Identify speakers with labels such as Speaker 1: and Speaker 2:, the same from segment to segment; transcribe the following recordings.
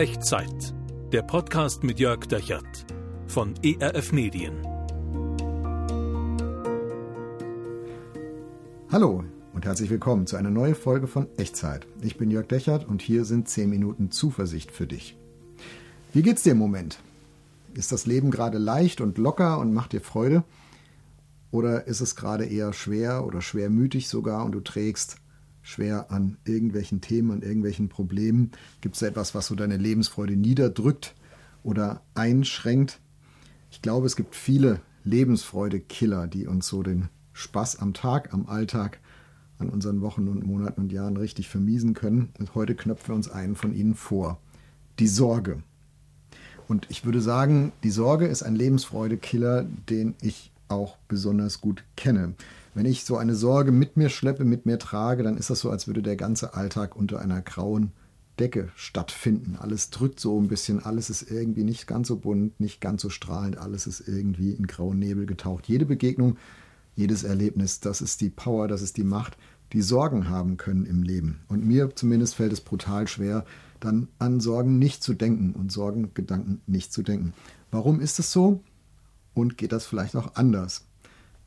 Speaker 1: Echtzeit. Der Podcast mit Jörg Dechert von ERF Medien.
Speaker 2: Hallo und herzlich willkommen zu einer neuen Folge von Echtzeit. Ich bin Jörg Dechert und hier sind 10 Minuten Zuversicht für dich. Wie geht's dir im Moment? Ist das Leben gerade leicht und locker und macht dir Freude? Oder ist es gerade eher schwer oder schwermütig sogar und du trägst schwer an irgendwelchen Themen, an irgendwelchen Problemen? Gibt es etwas, was so deine Lebensfreude niederdrückt oder einschränkt? Ich glaube, es gibt viele Lebensfreude-Killer, die uns so den Spaß am Tag, am Alltag, an unseren Wochen und Monaten und Jahren richtig vermiesen können. Und heute knöpfen wir uns einen von ihnen vor. Die Sorge. Und ich würde sagen, die Sorge ist ein Lebensfreude-Killer, den ich auch besonders gut kenne. Wenn ich so eine Sorge mit mir schleppe, mit mir trage, dann ist das so, als würde der ganze Alltag unter einer grauen Decke stattfinden. Alles drückt so ein bisschen, alles ist irgendwie nicht ganz so bunt, nicht ganz so strahlend, alles ist irgendwie in grauen Nebel getaucht. Jede Begegnung, jedes Erlebnis, das ist die Power, das ist die Macht, die Sorgen haben können im Leben. Und mir zumindest fällt es brutal schwer, dann an Sorgen nicht zu denken und Sorgengedanken nicht zu denken. Warum ist es so? Und geht das vielleicht auch anders?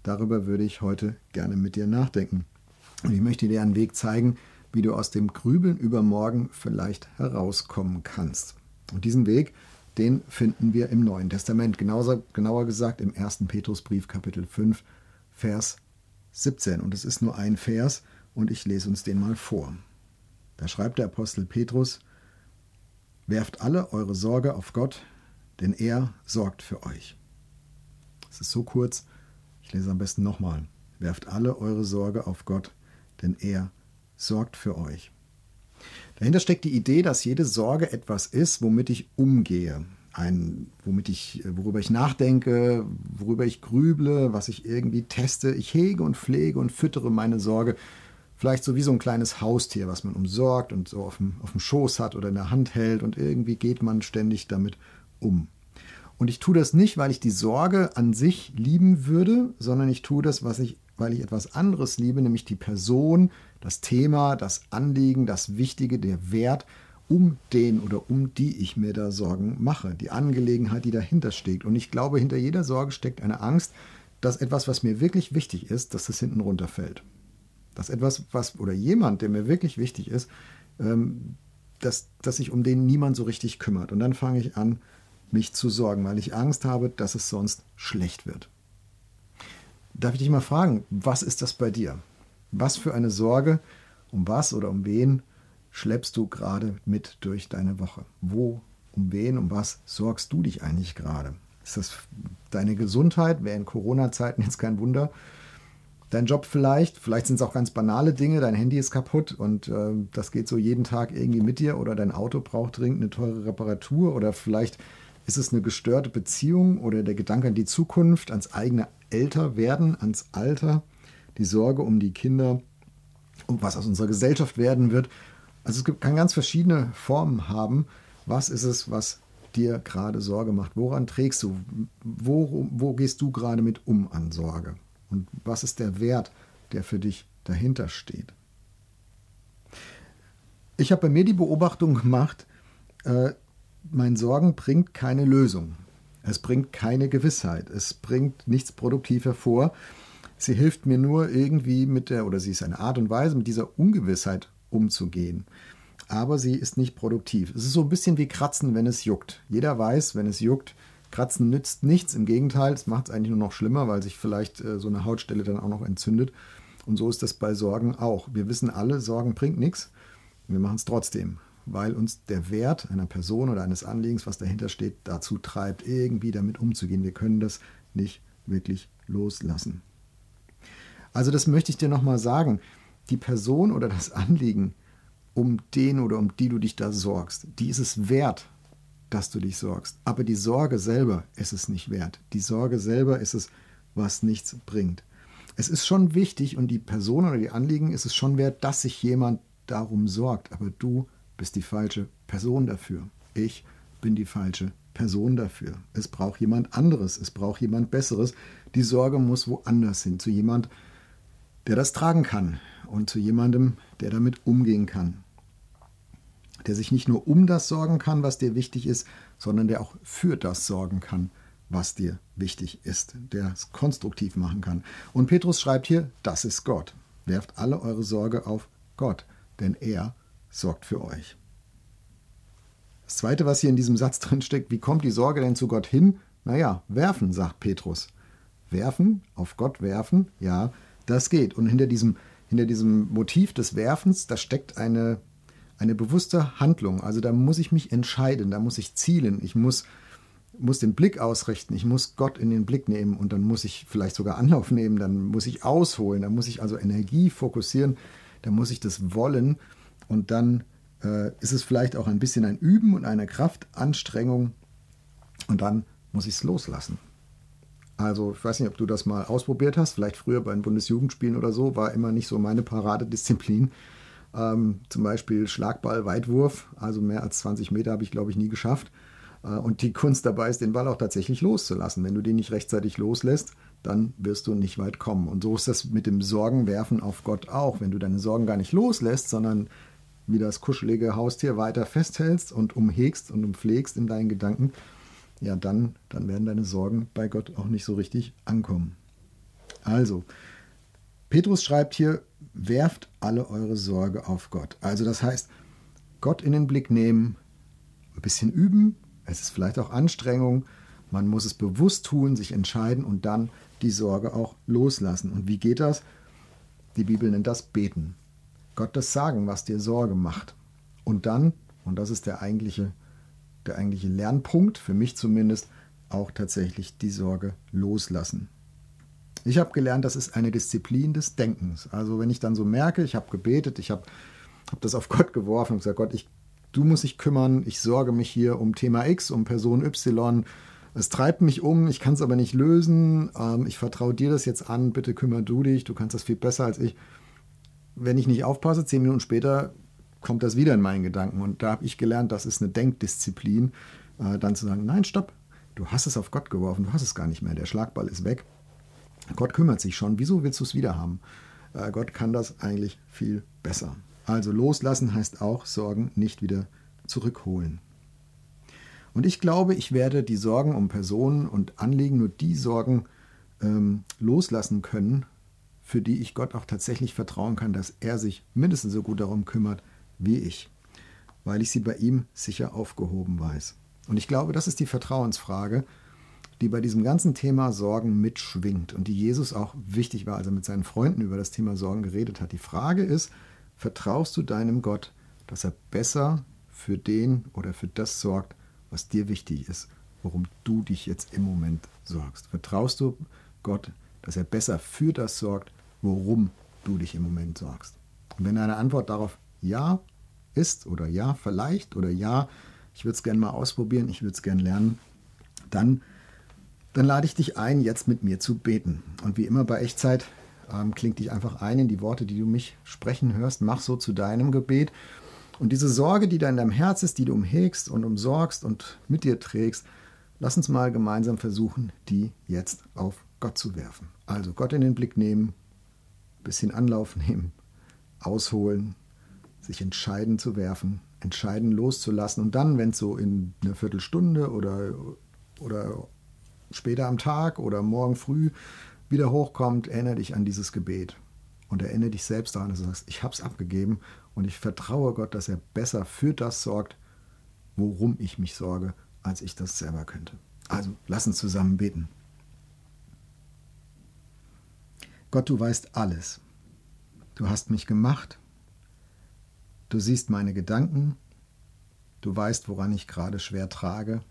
Speaker 2: Darüber würde ich heute gerne mit dir nachdenken. Und ich möchte dir einen Weg zeigen, wie du aus dem Grübeln über morgen vielleicht herauskommen kannst. Und diesen Weg, den finden wir im Neuen Testament, genauso, genauer gesagt im 1. Petrusbrief Kapitel 5, Vers 17. Und es ist nur ein Vers und ich lese uns den mal vor. Da schreibt der Apostel Petrus, Werft alle eure Sorge auf Gott, denn er sorgt für euch. Es ist so kurz, ich lese am besten nochmal. Werft alle eure Sorge auf Gott, denn er sorgt für euch. Dahinter steckt die Idee, dass jede Sorge etwas ist, womit ich umgehe. Ein, womit ich, worüber ich nachdenke, worüber ich grüble, was ich irgendwie teste. Ich hege und pflege und füttere meine Sorge. Vielleicht so wie so ein kleines Haustier, was man umsorgt und so auf dem, auf dem Schoß hat oder in der Hand hält und irgendwie geht man ständig damit um. Und ich tue das nicht, weil ich die Sorge an sich lieben würde, sondern ich tue das, was ich, weil ich etwas anderes liebe, nämlich die Person, das Thema, das Anliegen, das Wichtige, der Wert, um den oder um die ich mir da Sorgen mache, die Angelegenheit, die dahinter steckt. Und ich glaube, hinter jeder Sorge steckt eine Angst, dass etwas, was mir wirklich wichtig ist, dass das hinten runterfällt. Dass etwas, was oder jemand, der mir wirklich wichtig ist, ähm, dass, dass sich um den niemand so richtig kümmert. Und dann fange ich an, mich zu sorgen, weil ich Angst habe, dass es sonst schlecht wird. Darf ich dich mal fragen, was ist das bei dir? Was für eine Sorge, um was oder um wen schleppst du gerade mit durch deine Woche? Wo, um wen, um was sorgst du dich eigentlich gerade? Ist das deine Gesundheit? Wäre in Corona-Zeiten jetzt kein Wunder. Dein Job vielleicht, vielleicht sind es auch ganz banale Dinge, dein Handy ist kaputt und äh, das geht so jeden Tag irgendwie mit dir oder dein Auto braucht dringend eine teure Reparatur oder vielleicht ist es eine gestörte Beziehung oder der Gedanke an die Zukunft, ans eigene Älterwerden, ans Alter, die Sorge um die Kinder, um was aus unserer Gesellschaft werden wird? Also es kann ganz verschiedene Formen haben. Was ist es, was dir gerade Sorge macht? Woran trägst du? Wo, wo gehst du gerade mit um an Sorge? Und was ist der Wert, der für dich dahinter steht? Ich habe bei mir die Beobachtung gemacht, äh, mein Sorgen bringt keine Lösung. Es bringt keine Gewissheit. Es bringt nichts produktiv hervor. Sie hilft mir nur irgendwie mit der, oder sie ist eine Art und Weise, mit dieser Ungewissheit umzugehen. Aber sie ist nicht produktiv. Es ist so ein bisschen wie Kratzen, wenn es juckt. Jeder weiß, wenn es juckt, Kratzen nützt nichts. Im Gegenteil, es macht es eigentlich nur noch schlimmer, weil sich vielleicht äh, so eine Hautstelle dann auch noch entzündet. Und so ist das bei Sorgen auch. Wir wissen alle, Sorgen bringt nichts. Wir machen es trotzdem weil uns der Wert einer Person oder eines Anliegens, was dahinter steht, dazu treibt, irgendwie damit umzugehen. Wir können das nicht wirklich loslassen. Also das möchte ich dir nochmal sagen. Die Person oder das Anliegen, um den oder um die du dich da sorgst, die ist es wert, dass du dich sorgst. Aber die Sorge selber ist es nicht wert. Die Sorge selber ist es, was nichts bringt. Es ist schon wichtig und die Person oder die Anliegen ist es schon wert, dass sich jemand darum sorgt. Aber du bist die falsche Person dafür. Ich bin die falsche Person dafür. Es braucht jemand anderes, es braucht jemand Besseres. Die Sorge muss woanders hin, zu jemand, der das tragen kann und zu jemandem, der damit umgehen kann. der sich nicht nur um das sorgen kann, was dir wichtig ist, sondern der auch für das sorgen kann, was dir wichtig ist, der es konstruktiv machen kann. Und Petrus schreibt hier, das ist Gott. Werft alle eure Sorge auf Gott, denn er sorgt für euch. Das Zweite, was hier in diesem Satz drin steckt, wie kommt die Sorge denn zu Gott hin? Naja, werfen, sagt Petrus. Werfen, auf Gott werfen, ja, das geht. Und hinter diesem, hinter diesem Motiv des Werfens, da steckt eine, eine bewusste Handlung. Also da muss ich mich entscheiden, da muss ich zielen, ich muss, muss den Blick ausrichten, ich muss Gott in den Blick nehmen und dann muss ich vielleicht sogar Anlauf nehmen, dann muss ich ausholen, dann muss ich also Energie fokussieren, dann muss ich das wollen und dann äh, ist es vielleicht auch ein bisschen ein Üben und eine Kraftanstrengung und dann muss ich es loslassen. Also ich weiß nicht, ob du das mal ausprobiert hast, vielleicht früher bei den Bundesjugendspielen oder so, war immer nicht so meine Paradedisziplin. Ähm, zum Beispiel Schlagball, Weitwurf, also mehr als 20 Meter habe ich, glaube ich, nie geschafft. Äh, und die Kunst dabei ist, den Ball auch tatsächlich loszulassen. Wenn du den nicht rechtzeitig loslässt, dann wirst du nicht weit kommen. Und so ist das mit dem Sorgenwerfen auf Gott auch. Wenn du deine Sorgen gar nicht loslässt, sondern wie das kuschelige Haustier weiter festhältst und umhegst und umpflegst in deinen Gedanken, ja, dann, dann werden deine Sorgen bei Gott auch nicht so richtig ankommen. Also, Petrus schreibt hier, werft alle eure Sorge auf Gott. Also das heißt, Gott in den Blick nehmen, ein bisschen üben, es ist vielleicht auch Anstrengung, man muss es bewusst tun, sich entscheiden und dann die Sorge auch loslassen. Und wie geht das? Die Bibel nennt das Beten. Gott das sagen, was dir Sorge macht. Und dann, und das ist der eigentliche, der eigentliche Lernpunkt, für mich zumindest, auch tatsächlich die Sorge loslassen. Ich habe gelernt, das ist eine Disziplin des Denkens. Also wenn ich dann so merke, ich habe gebetet, ich habe hab das auf Gott geworfen und gesagt, Gott, ich, du musst dich kümmern, ich sorge mich hier um Thema X, um Person Y, es treibt mich um, ich kann es aber nicht lösen, ähm, ich vertraue dir das jetzt an, bitte kümmere du dich, du kannst das viel besser als ich wenn ich nicht aufpasse, zehn Minuten später kommt das wieder in meinen Gedanken. Und da habe ich gelernt, das ist eine Denkdisziplin, äh, dann zu sagen, nein, stopp, du hast es auf Gott geworfen, du hast es gar nicht mehr, der Schlagball ist weg. Gott kümmert sich schon, wieso willst du es wieder haben? Äh, Gott kann das eigentlich viel besser. Also loslassen heißt auch Sorgen nicht wieder zurückholen. Und ich glaube, ich werde die Sorgen um Personen und Anliegen, nur die Sorgen ähm, loslassen können, für die ich Gott auch tatsächlich vertrauen kann, dass er sich mindestens so gut darum kümmert wie ich, weil ich sie bei ihm sicher aufgehoben weiß. Und ich glaube, das ist die Vertrauensfrage, die bei diesem ganzen Thema Sorgen mitschwingt und die Jesus auch wichtig war, als er mit seinen Freunden über das Thema Sorgen geredet hat. Die Frage ist, vertraust du deinem Gott, dass er besser für den oder für das sorgt, was dir wichtig ist, worum du dich jetzt im Moment sorgst? Vertraust du Gott, dass er besser für das sorgt, worum du dich im Moment sorgst. Und wenn eine Antwort darauf ja ist oder ja vielleicht oder ja, ich würde es gerne mal ausprobieren, ich würde es gerne lernen, dann, dann lade ich dich ein, jetzt mit mir zu beten. Und wie immer bei Echtzeit ähm, klingt dich einfach ein in die Worte, die du mich sprechen hörst. Mach so zu deinem Gebet. Und diese Sorge, die da in deinem Herz ist, die du umhegst und umsorgst und mit dir trägst, lass uns mal gemeinsam versuchen, die jetzt auf Gott zu werfen. Also Gott in den Blick nehmen, bisschen Anlauf nehmen, ausholen, sich entscheiden zu werfen, entscheiden loszulassen und dann, wenn es so in einer Viertelstunde oder, oder später am Tag oder morgen früh wieder hochkommt, erinnere dich an dieses Gebet und erinnere dich selbst daran, dass du sagst, ich habe es abgegeben und ich vertraue Gott, dass er besser für das sorgt, worum ich mich sorge, als ich das selber könnte. Also lass uns zusammen beten. Gott, du weißt alles. Du hast mich gemacht. Du siehst meine Gedanken. Du weißt, woran ich gerade schwer trage.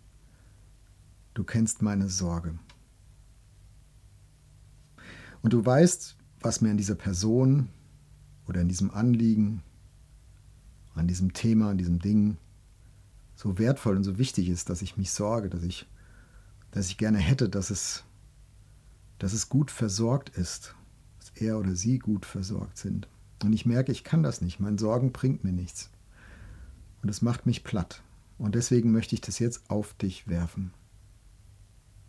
Speaker 2: Du kennst meine Sorge. Und du weißt, was mir an dieser Person oder in diesem Anliegen, an diesem Thema, an diesem Ding so wertvoll und so wichtig ist, dass ich mich sorge, dass ich, dass ich gerne hätte, dass es, dass es gut versorgt ist er oder sie gut versorgt sind. Und ich merke, ich kann das nicht. Mein Sorgen bringt mir nichts. Und es macht mich platt. Und deswegen möchte ich das jetzt auf dich werfen.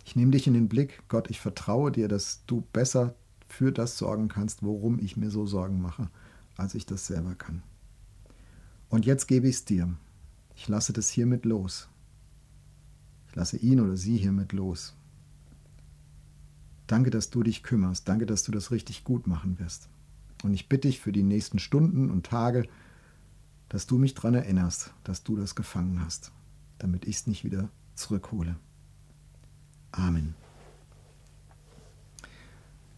Speaker 2: Ich nehme dich in den Blick, Gott, ich vertraue dir, dass du besser für das sorgen kannst, worum ich mir so Sorgen mache, als ich das selber kann. Und jetzt gebe ich es dir. Ich lasse das hiermit los. Ich lasse ihn oder sie hiermit los. Danke, dass du dich kümmerst. Danke, dass du das richtig gut machen wirst. Und ich bitte dich für die nächsten Stunden und Tage, dass du mich daran erinnerst, dass du das gefangen hast, damit ich es nicht wieder zurückhole. Amen.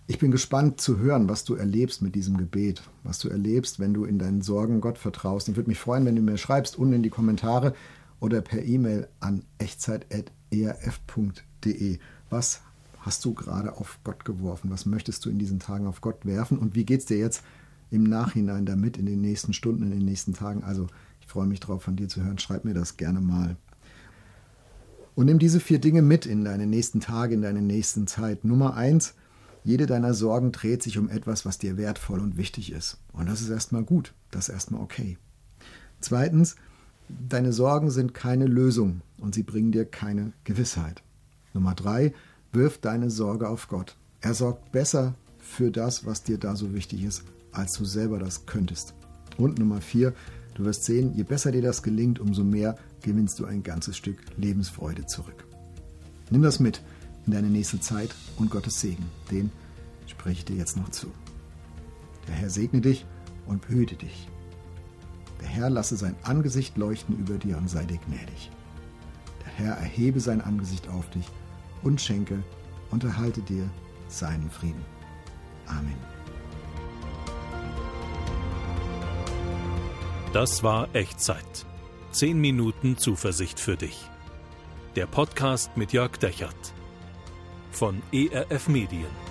Speaker 2: Ich bin gespannt zu hören, was du erlebst mit diesem Gebet, was du erlebst, wenn du in deinen Sorgen Gott vertraust. Ich würde mich freuen, wenn du mir schreibst unten in die Kommentare oder per E-Mail an echtzeit.erf.de. Was hast du gerade auf Gott geworfen? Was möchtest du in diesen Tagen auf Gott werfen? Und wie geht es dir jetzt im Nachhinein damit in den nächsten Stunden, in den nächsten Tagen? Also ich freue mich darauf, von dir zu hören. Schreib mir das gerne mal. Und nimm diese vier Dinge mit in deine nächsten Tage, in deine nächsten Zeit. Nummer eins, jede deiner Sorgen dreht sich um etwas, was dir wertvoll und wichtig ist. Und das ist erstmal gut, das ist erstmal okay. Zweitens, deine Sorgen sind keine Lösung und sie bringen dir keine Gewissheit. Nummer drei, wirf deine Sorge auf Gott. Er sorgt besser für das, was dir da so wichtig ist, als du selber das könntest. Und Nummer vier, du wirst sehen, je besser dir das gelingt, umso mehr gewinnst du ein ganzes Stück Lebensfreude zurück. Nimm das mit in deine nächste Zeit und Gottes Segen. Den spreche ich dir jetzt noch zu. Der Herr segne dich und behüte dich. Der Herr lasse sein Angesicht leuchten über dir und sei dir gnädig. Der Herr erhebe sein Angesicht auf dich und schenke und erhalte dir seinen Frieden. Amen.
Speaker 1: Das war Echtzeit. Zehn Minuten Zuversicht für dich. Der Podcast mit Jörg Dechert von ERF Medien.